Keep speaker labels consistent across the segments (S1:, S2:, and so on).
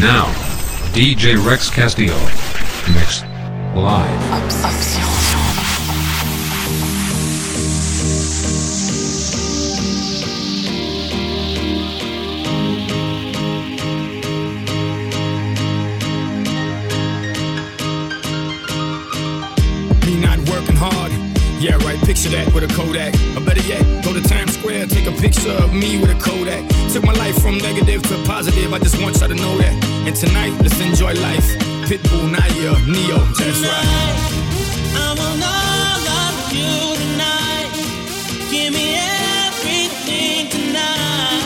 S1: Now, DJ Rex Castillo. Mix. Live.
S2: Hard. Yeah, right, picture that with a Kodak. Or better yet, go to Times Square, take a picture of me with a Kodak. Took my life from negative to positive, I just want y'all to know that. And tonight, let's enjoy life. Pitbull, Nayer, Ne-Yo, that's right.
S3: I want all of you tonight. Give me everything tonight.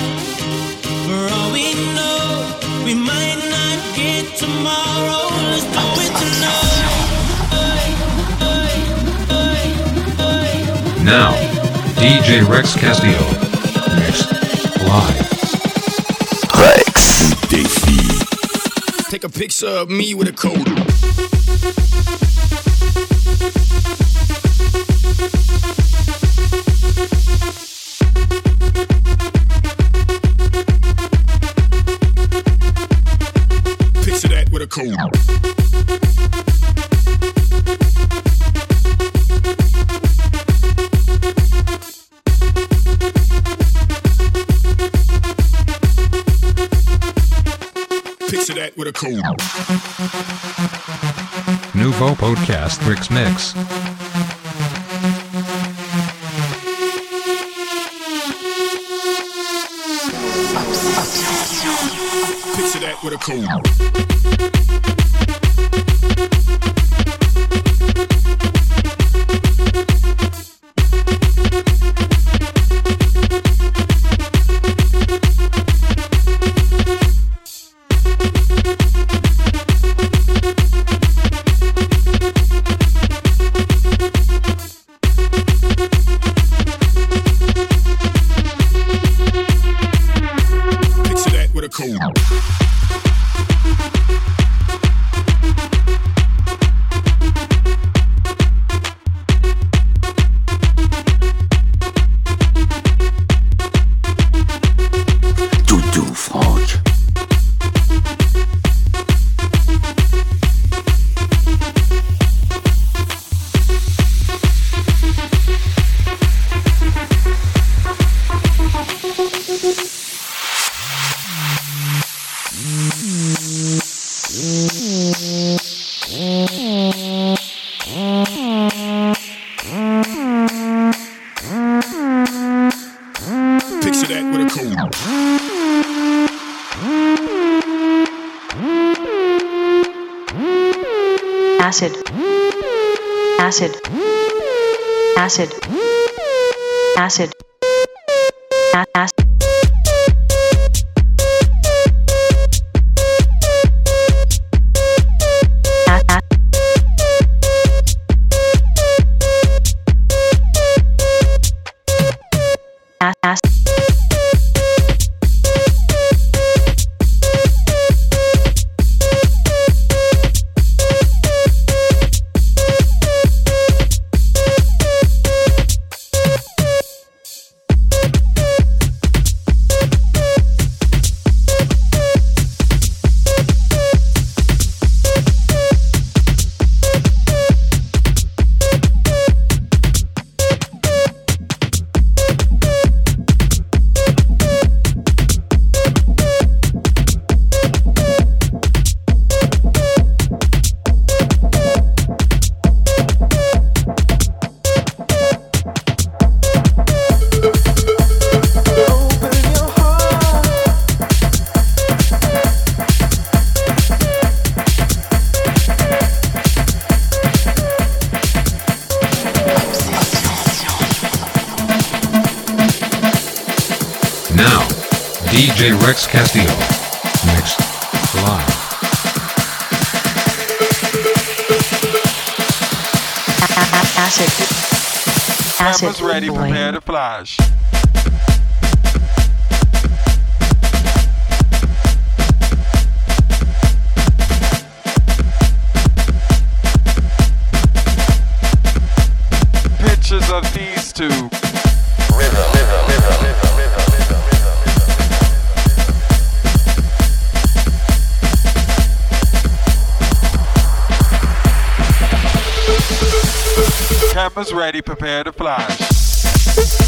S3: For all we know, we might not get tomorrow.
S1: Now, DJ Rex Castillo. Mix. Live.
S4: Rex.
S2: Take a picture of me with a Kodak. Kodak.
S1: Nouveau podcast Rex Mix.
S2: Picture that with a Kodak. Picture
S5: acid
S1: DJ Rex Castillo. Mix. Live.
S5: a- a- acid acid
S6: Cameras ready,
S5: boy.
S6: prepare to flash. Cameras ready, prepare to flash.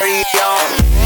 S7: Party on.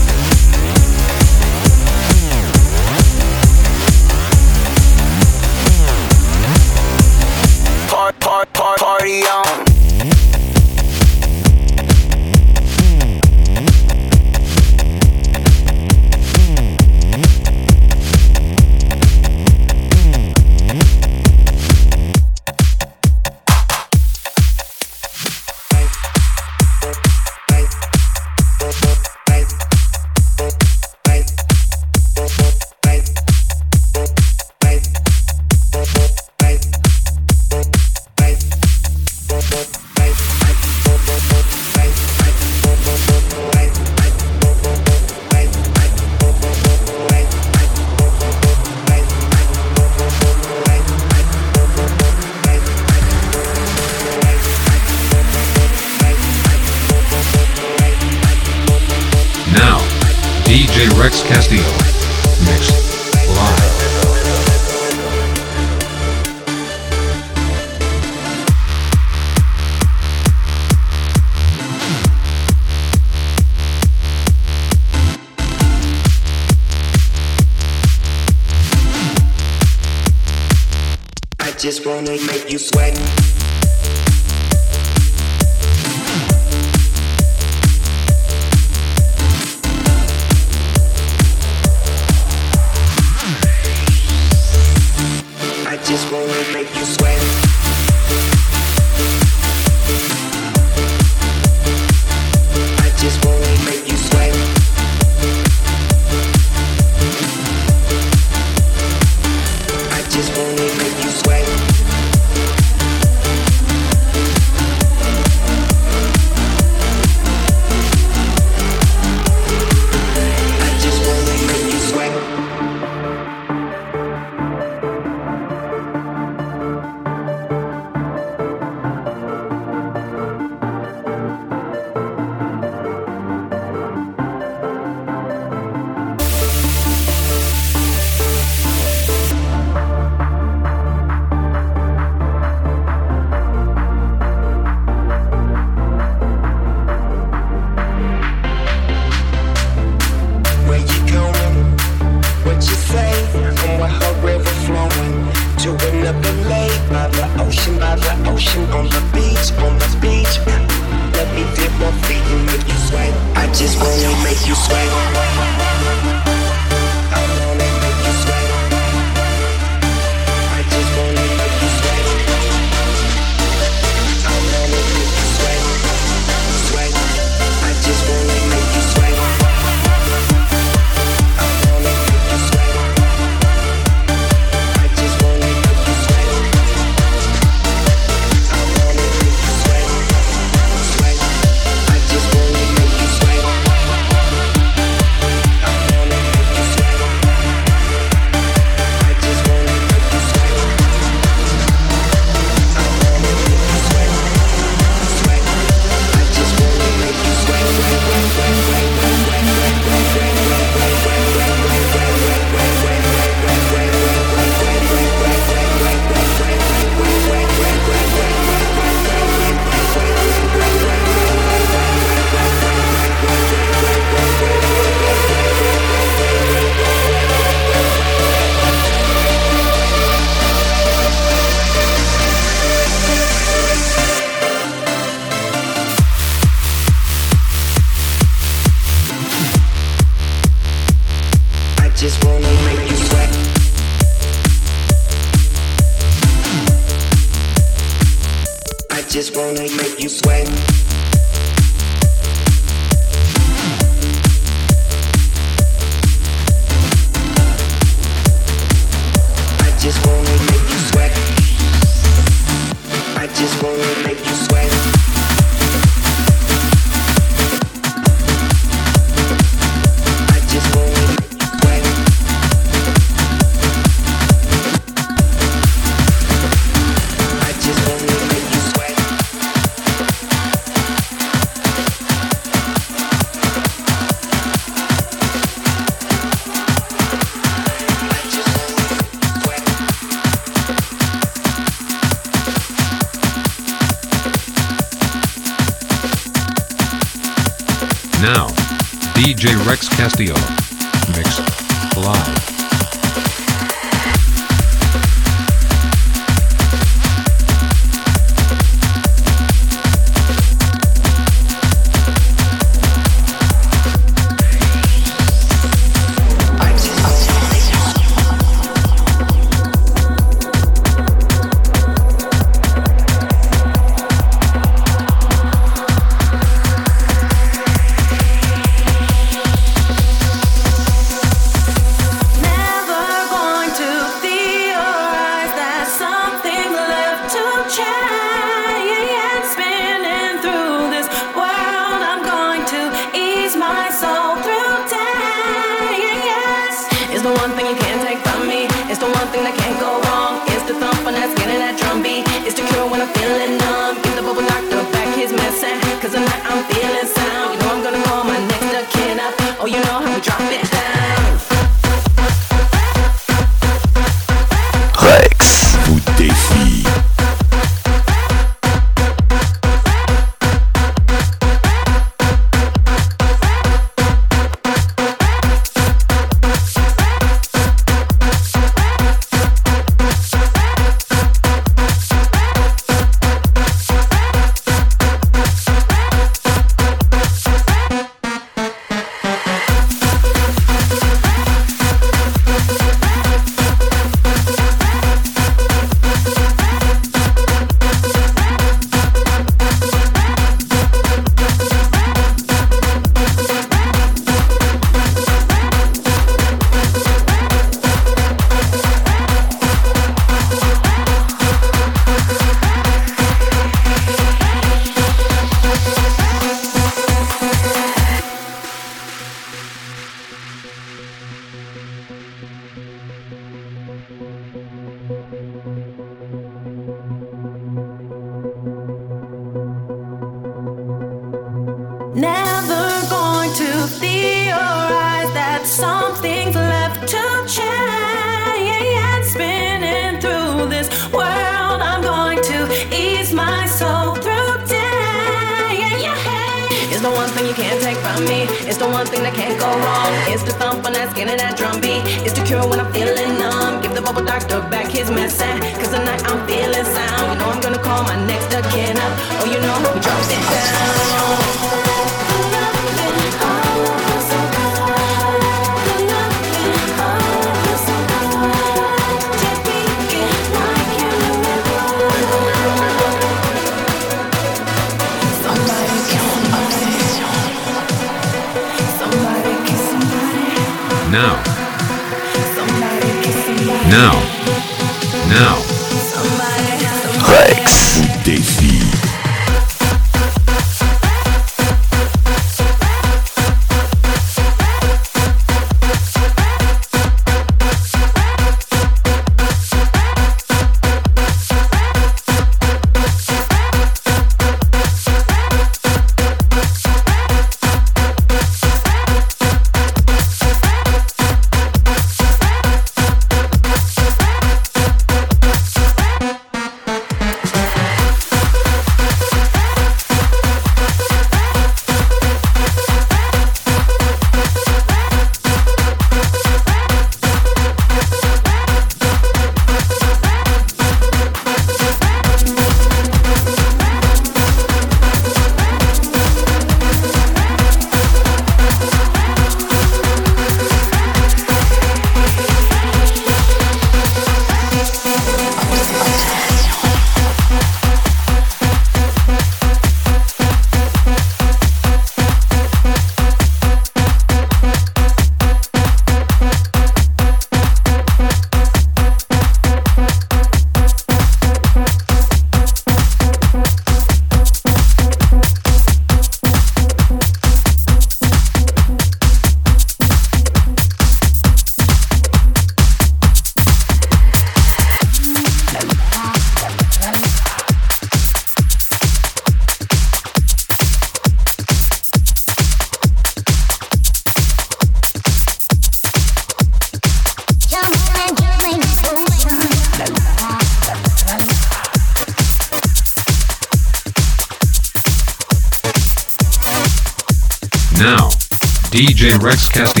S1: DJ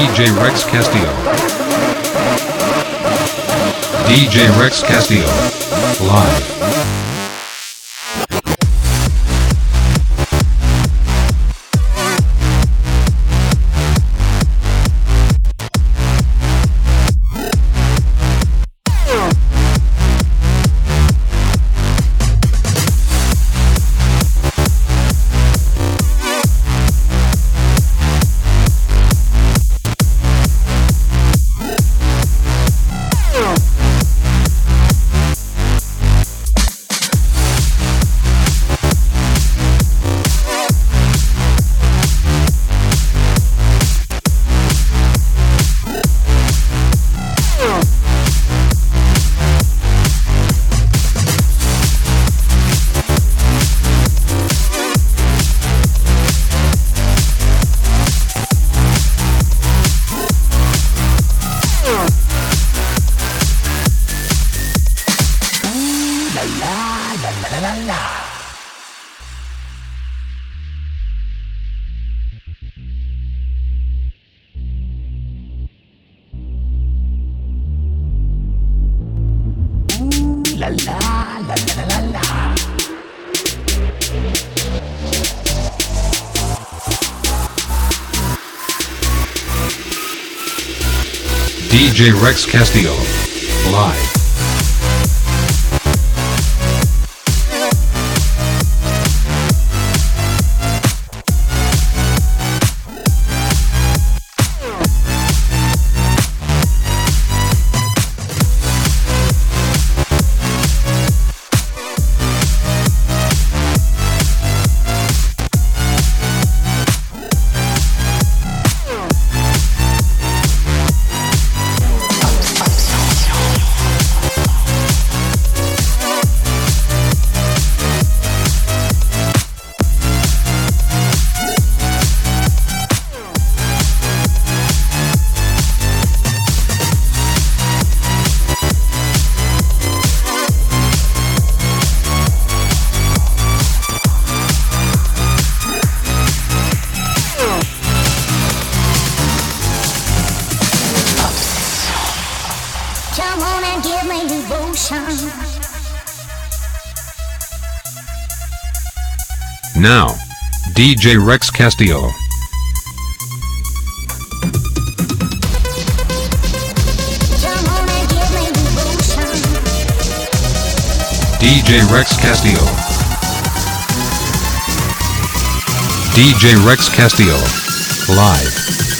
S1: DJ Rex Castillo. DJ Rex Castillo. Live. DJ Rex Castillo. Now, DJ Rex Castillo. DJ Rex Castillo. DJ Rex Castillo. Live.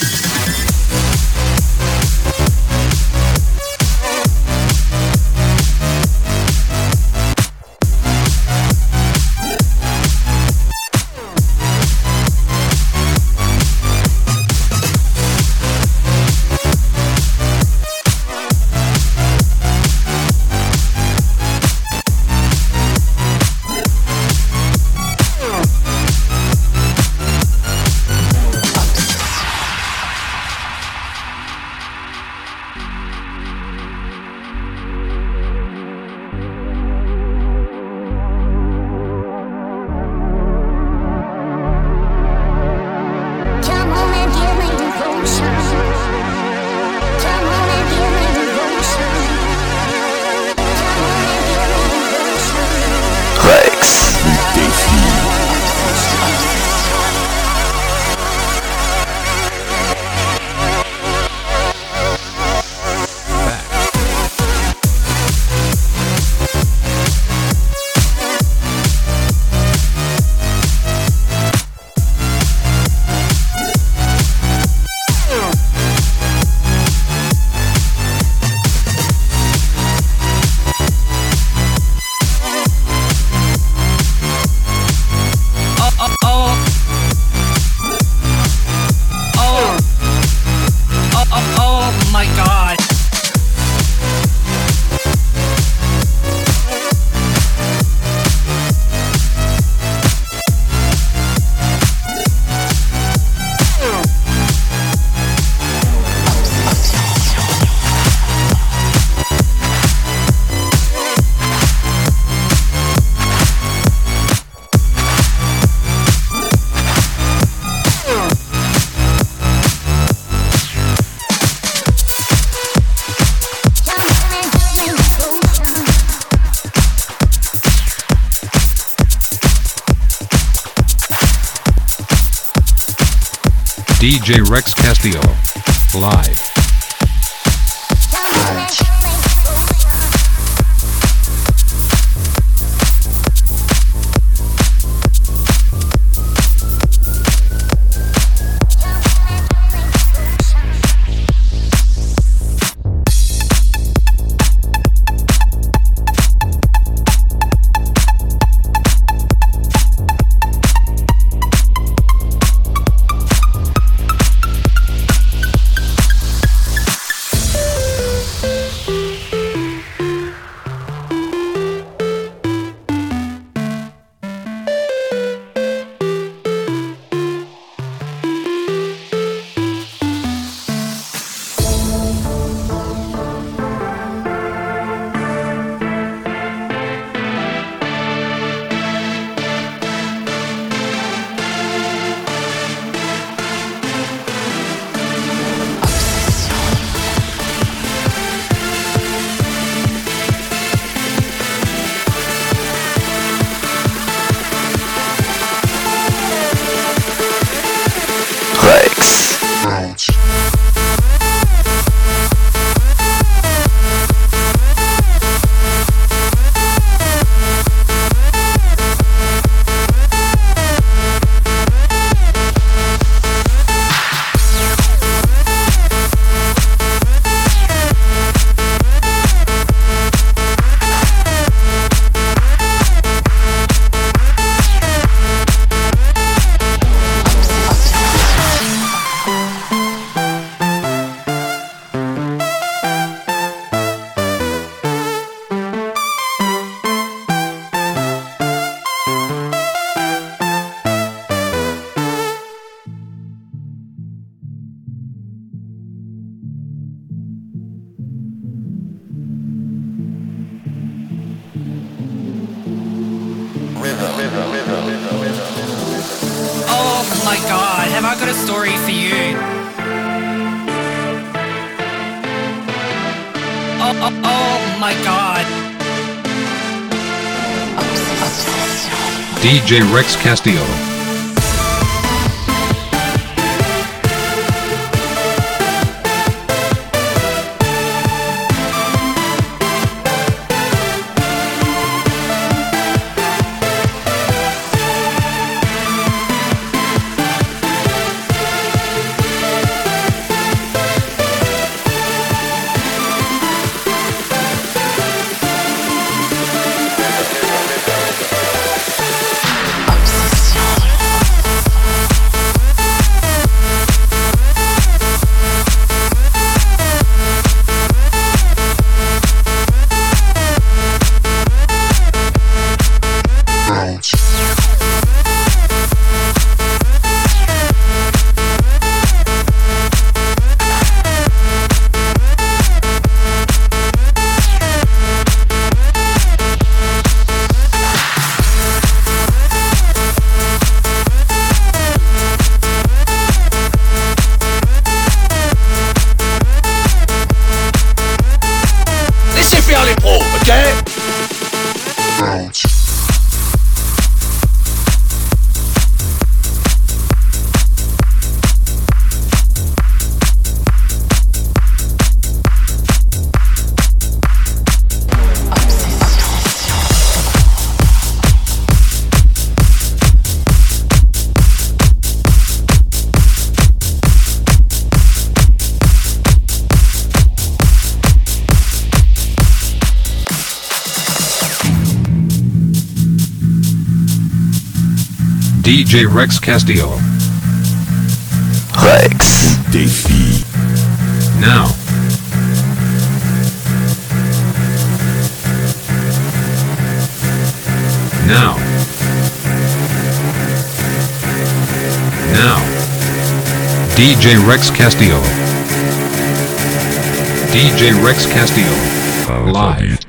S1: DJ Rex DJ Rex Castillo.
S8: Faire les pros, ok
S1: DJ Rex Castillo.
S4: Rex. Défi.
S1: Now. Now. Now. DJ Rex Castillo. DJ Rex Castillo. Live.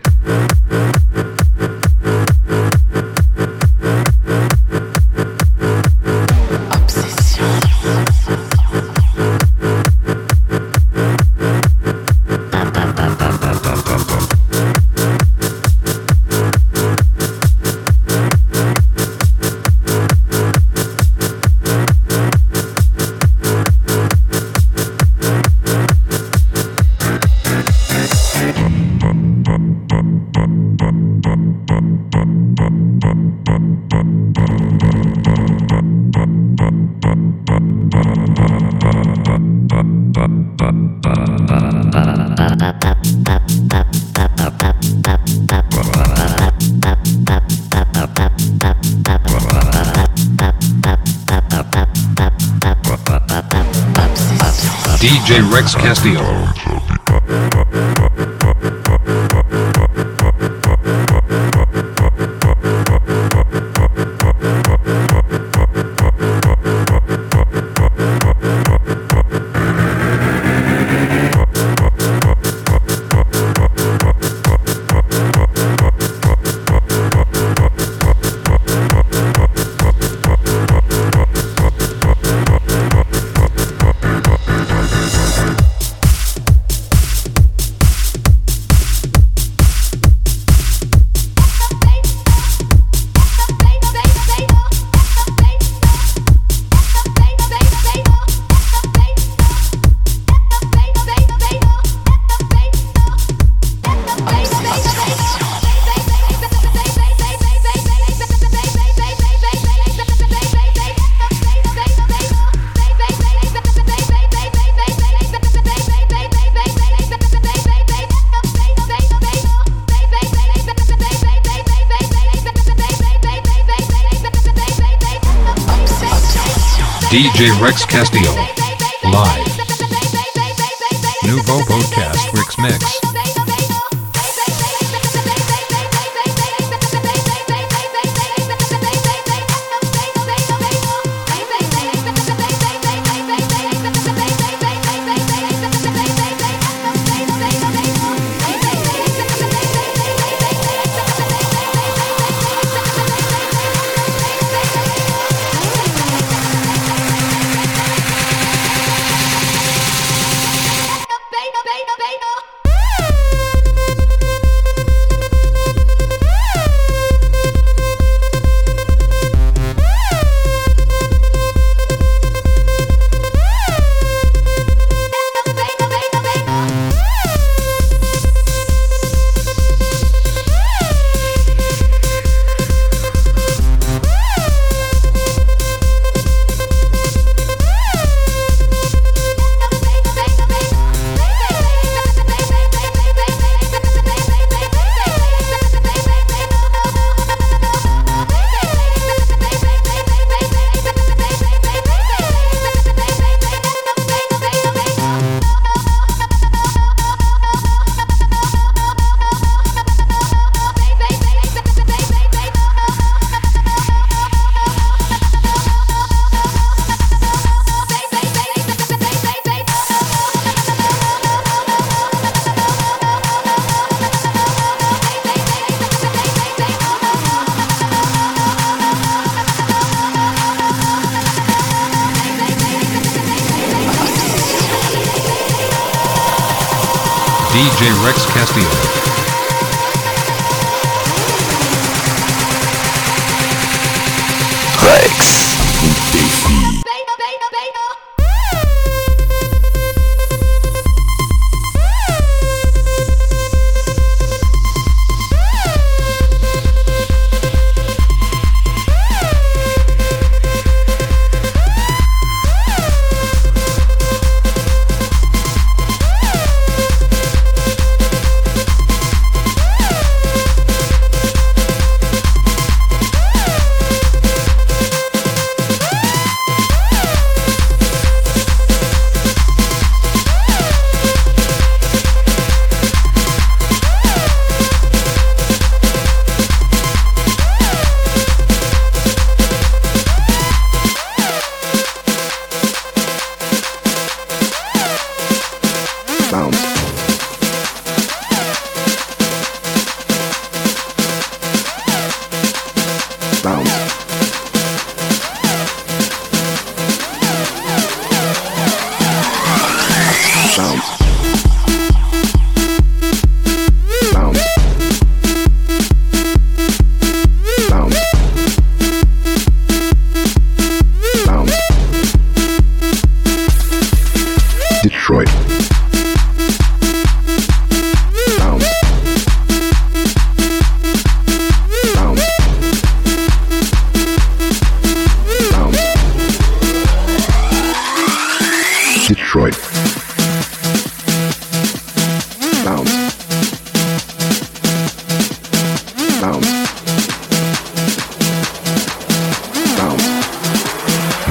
S1: Rex Castillo. DJ Rex Castillo.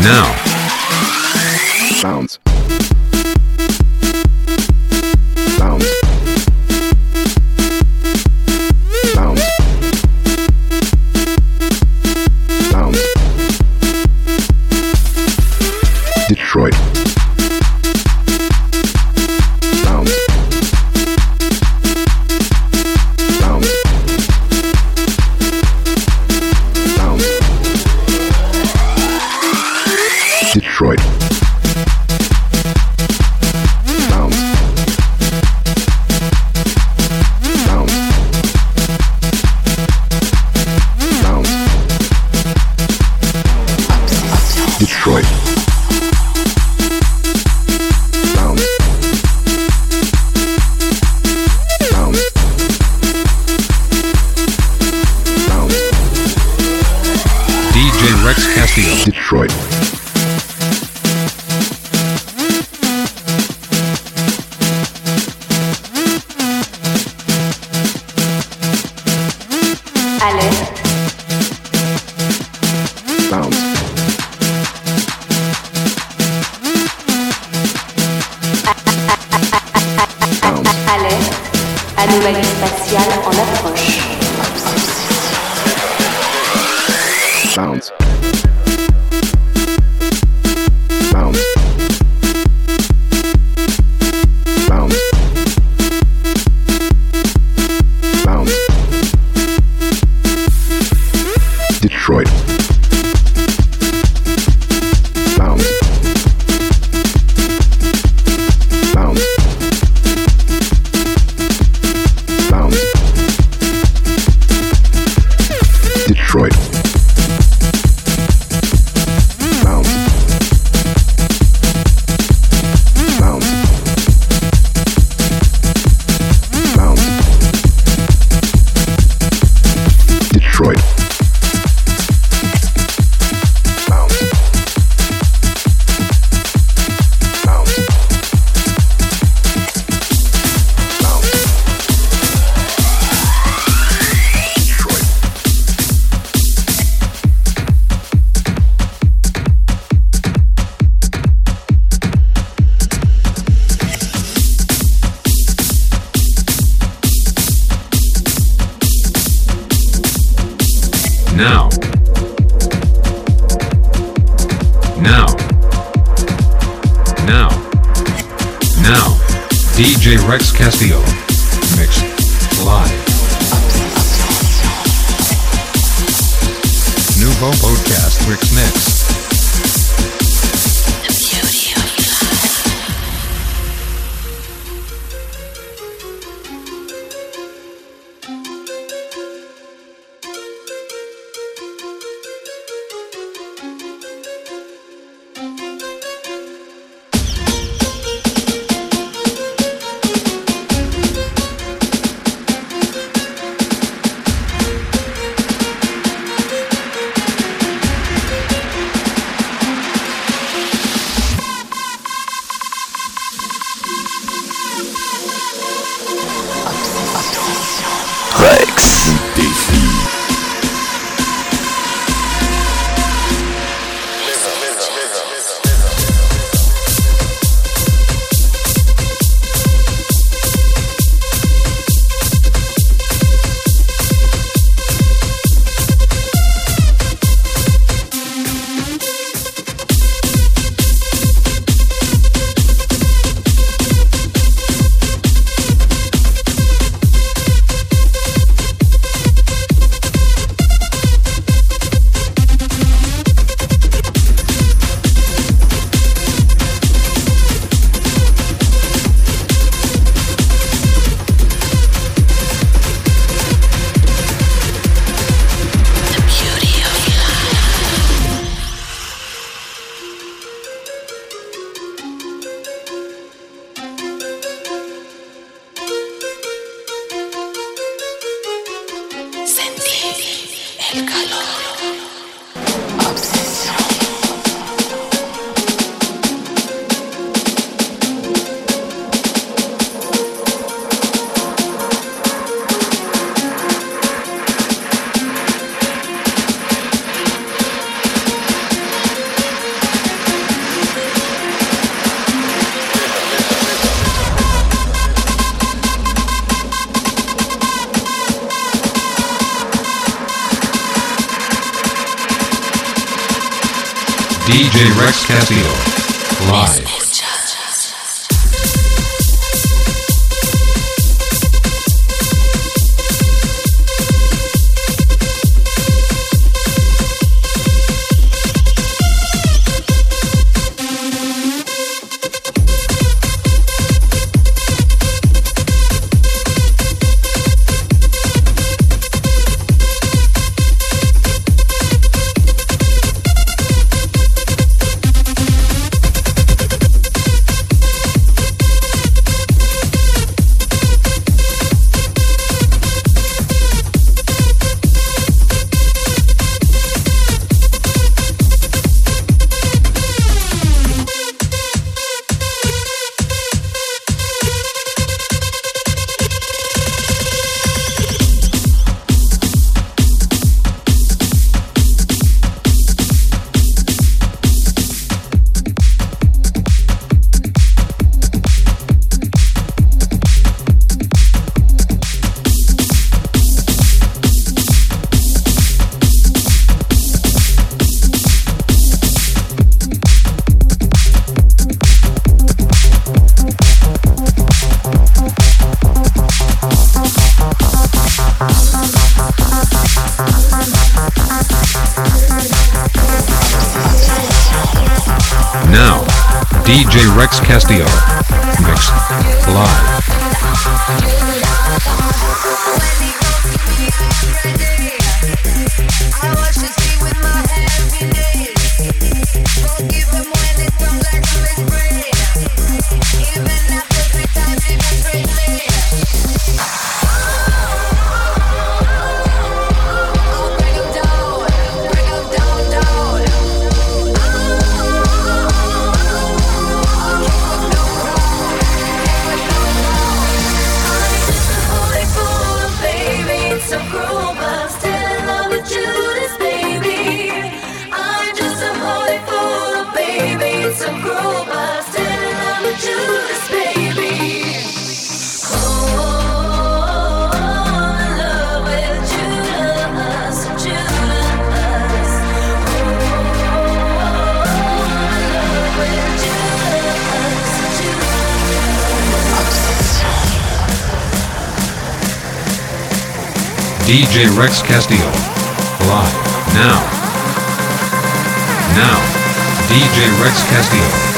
S1: Now, DJ Rex Castillo. Rex Castillo. Mixed live. DJ Rex Castillo. Live, now. Now, DJ Rex Castillo.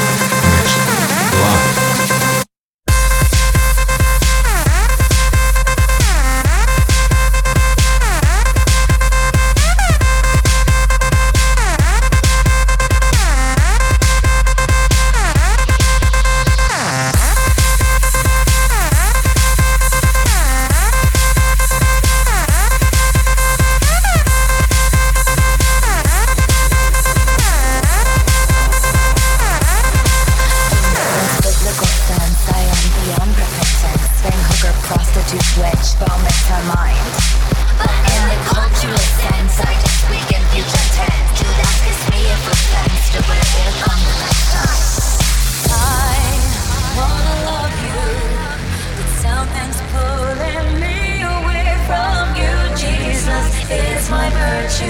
S9: is my virtue,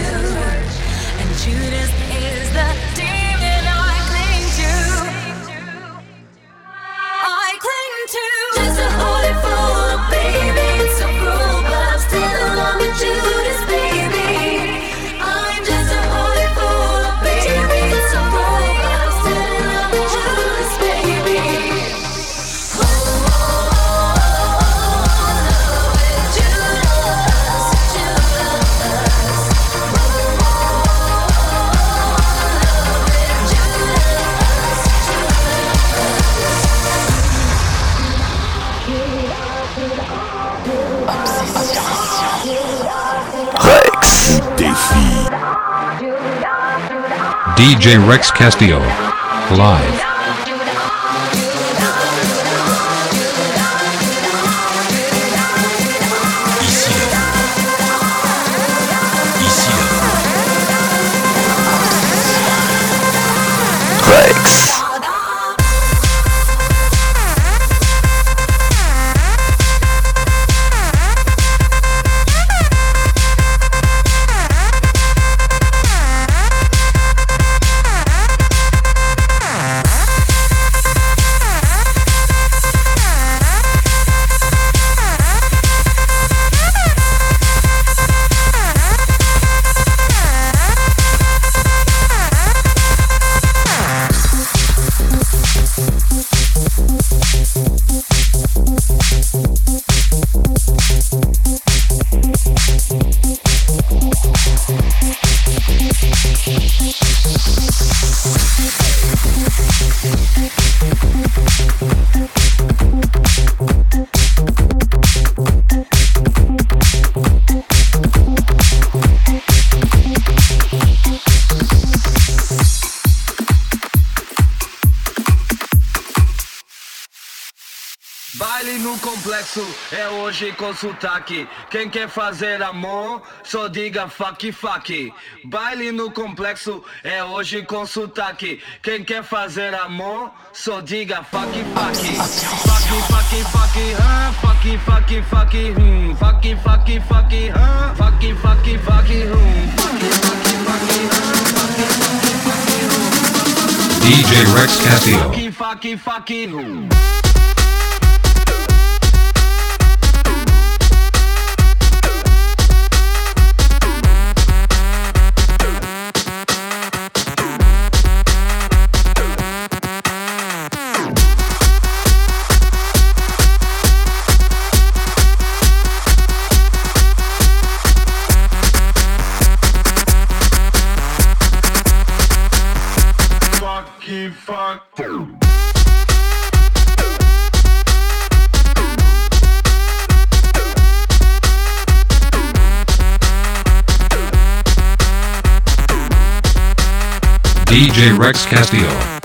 S9: and Judas is the
S1: DJ Rex Castillo. Live.
S10: Baile no complexo é hoje com sotaque. Quem quer fazer amor, só diga fuck fuck. Baile no complexo é hoje com sotaque. Quem quer fazer amor, só diga fuck fuck. Fuck fuck fuck, hum, fuck fuck fuck, hum, fuck fuck fuck, hum, fuck fuck fuck, hum, fuck fuck fuck, hum,
S1: DJ Rex Castillo.
S10: fuck fuck fuck, hum.
S1: DJ Rex Castillo.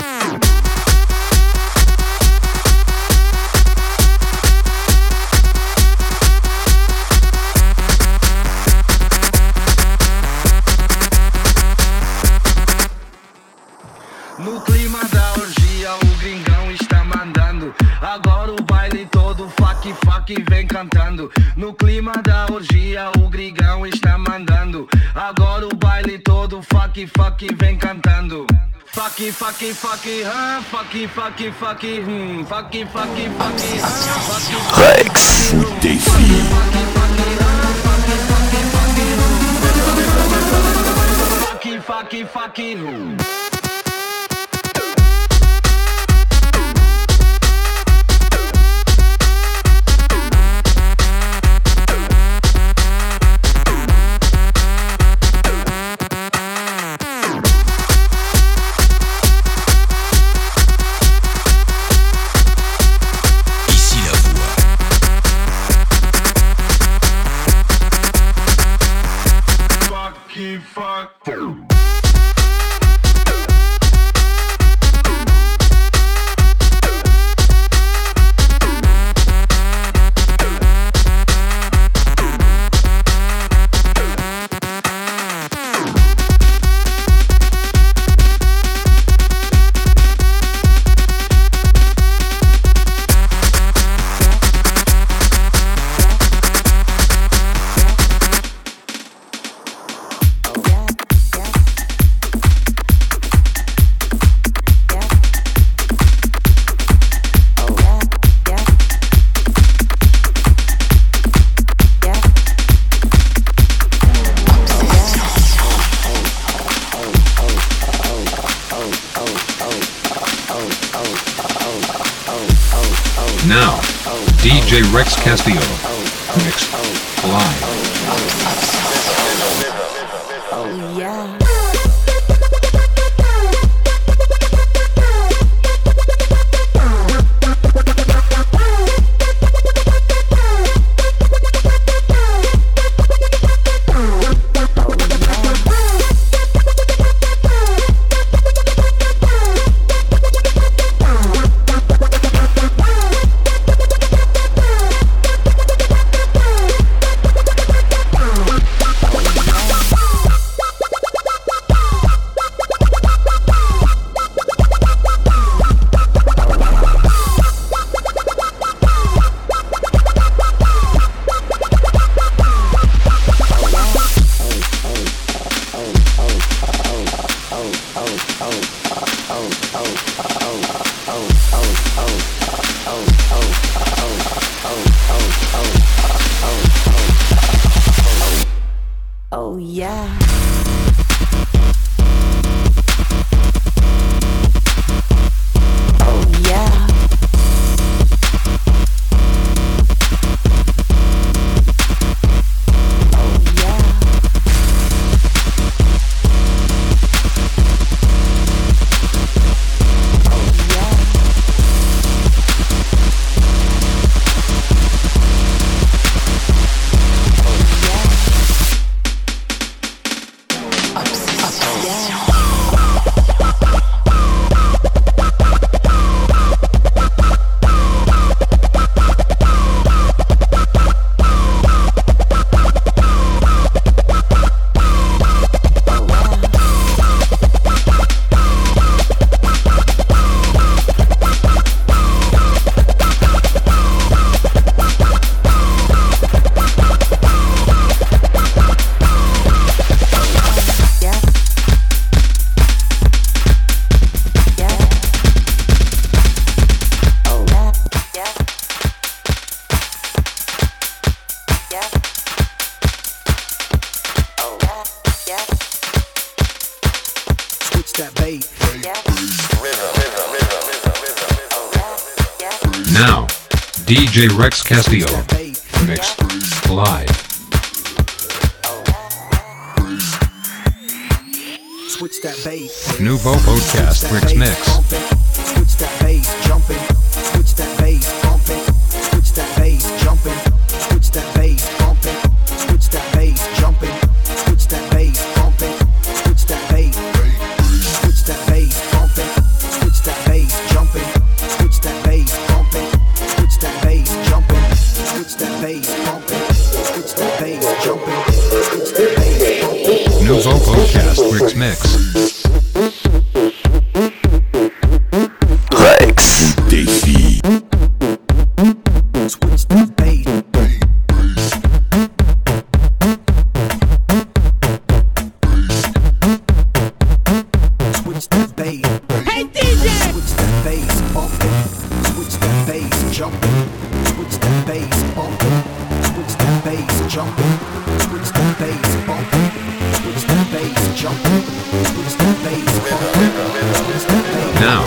S10: Fuck fuck, hum, fuck fuck fuck, hum, fuck fuck fuck, hum, fuck
S4: Rex, o défi.
S10: fuck fuck
S1: DJ Rex Castillo. Mixed live.
S11: Switch that bass. New
S1: Nouveau podcast Rex Mix.
S4: jump,
S11: switch the bass bump, switch the bass jump, switch the bass bump, switch the bass jump, switch the bass bump, switch the bass
S1: now,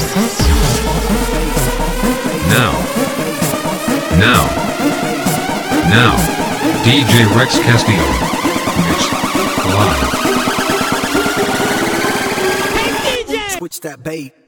S1: now, now, now, DJ Rex Castillo, it's live.
S11: Switch that bass.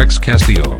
S4: Rex
S1: Castillo.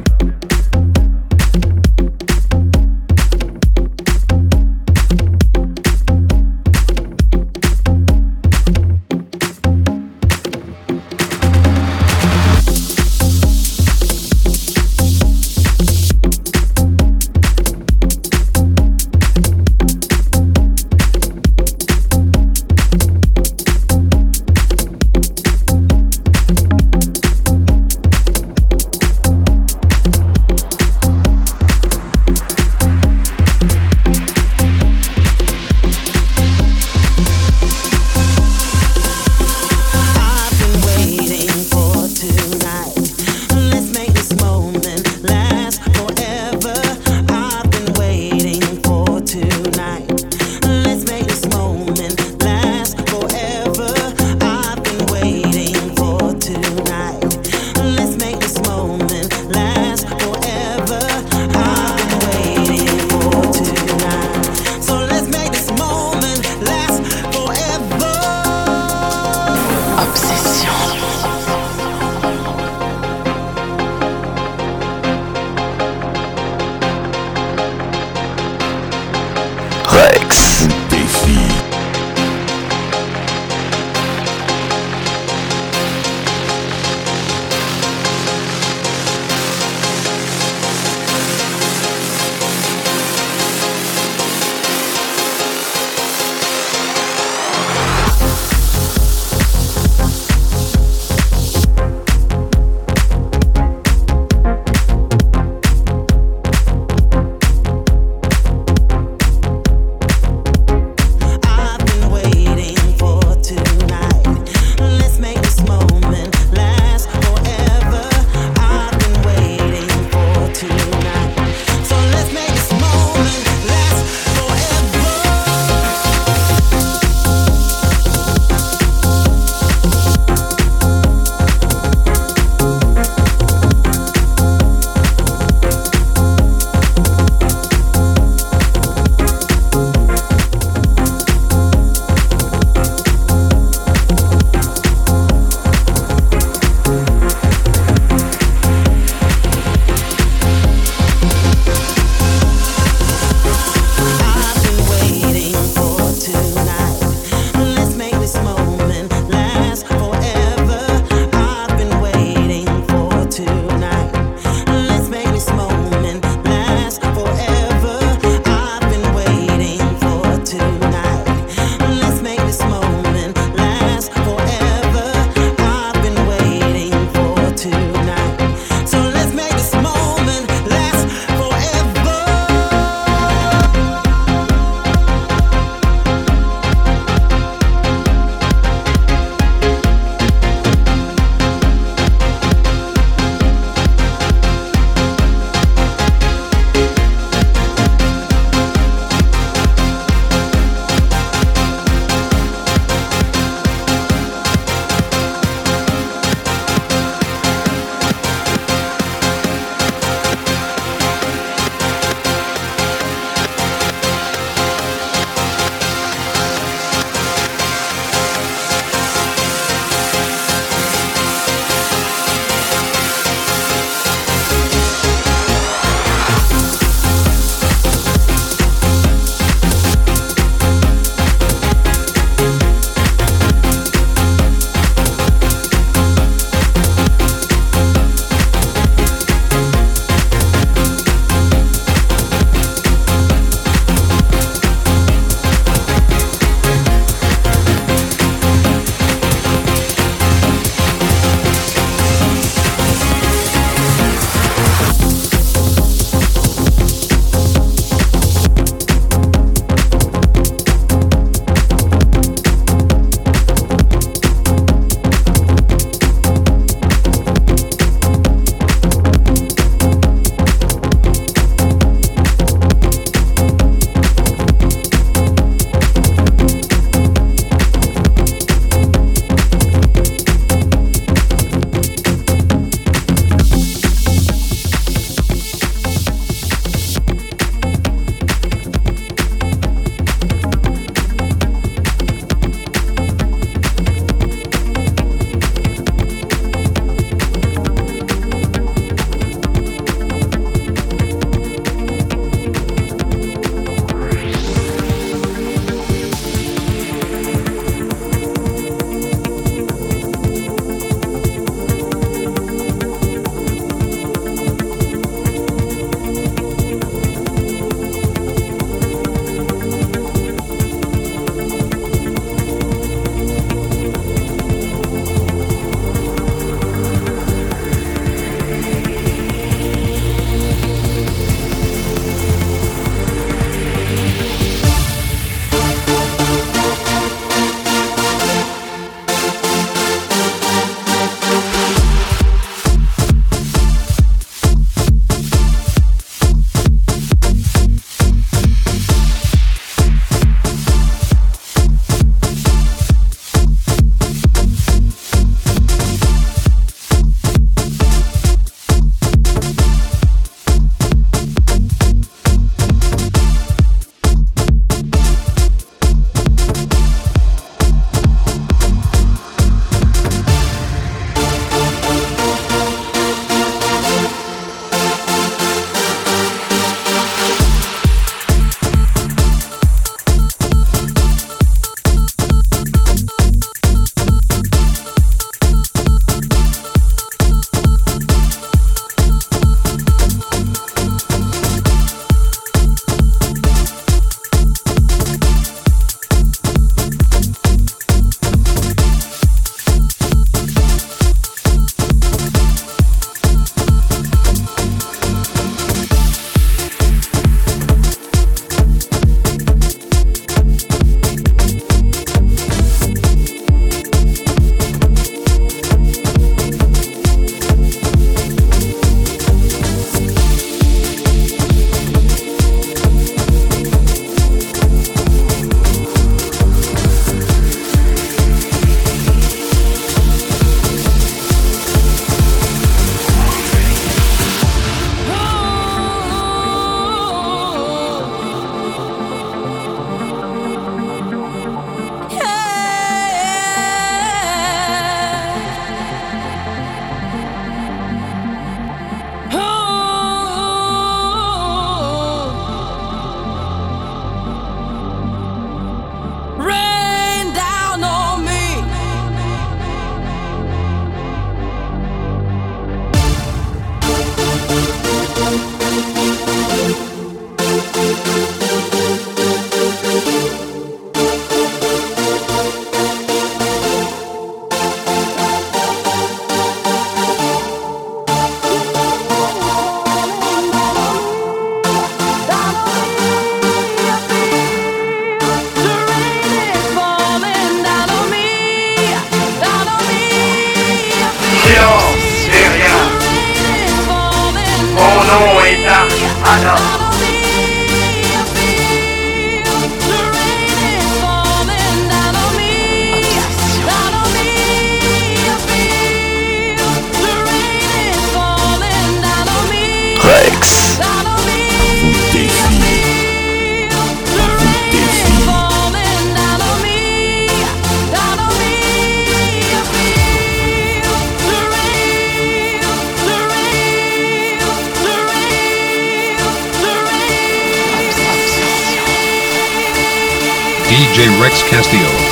S1: DJ Rex Castillo.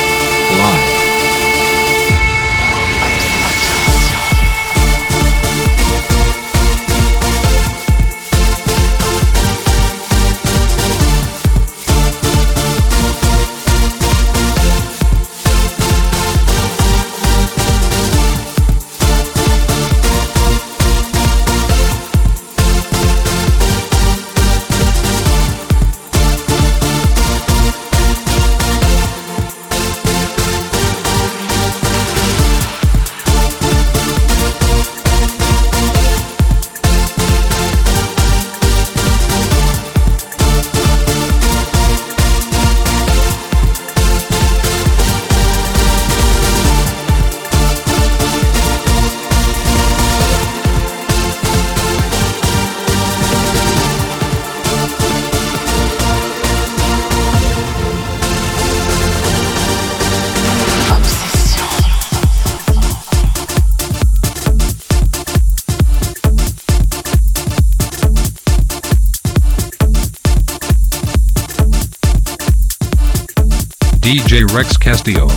S1: Castillo.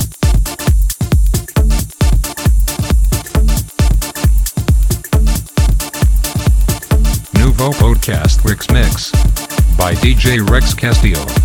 S1: Nouveau Podcast Wix Mix by DJ Rex Castillo.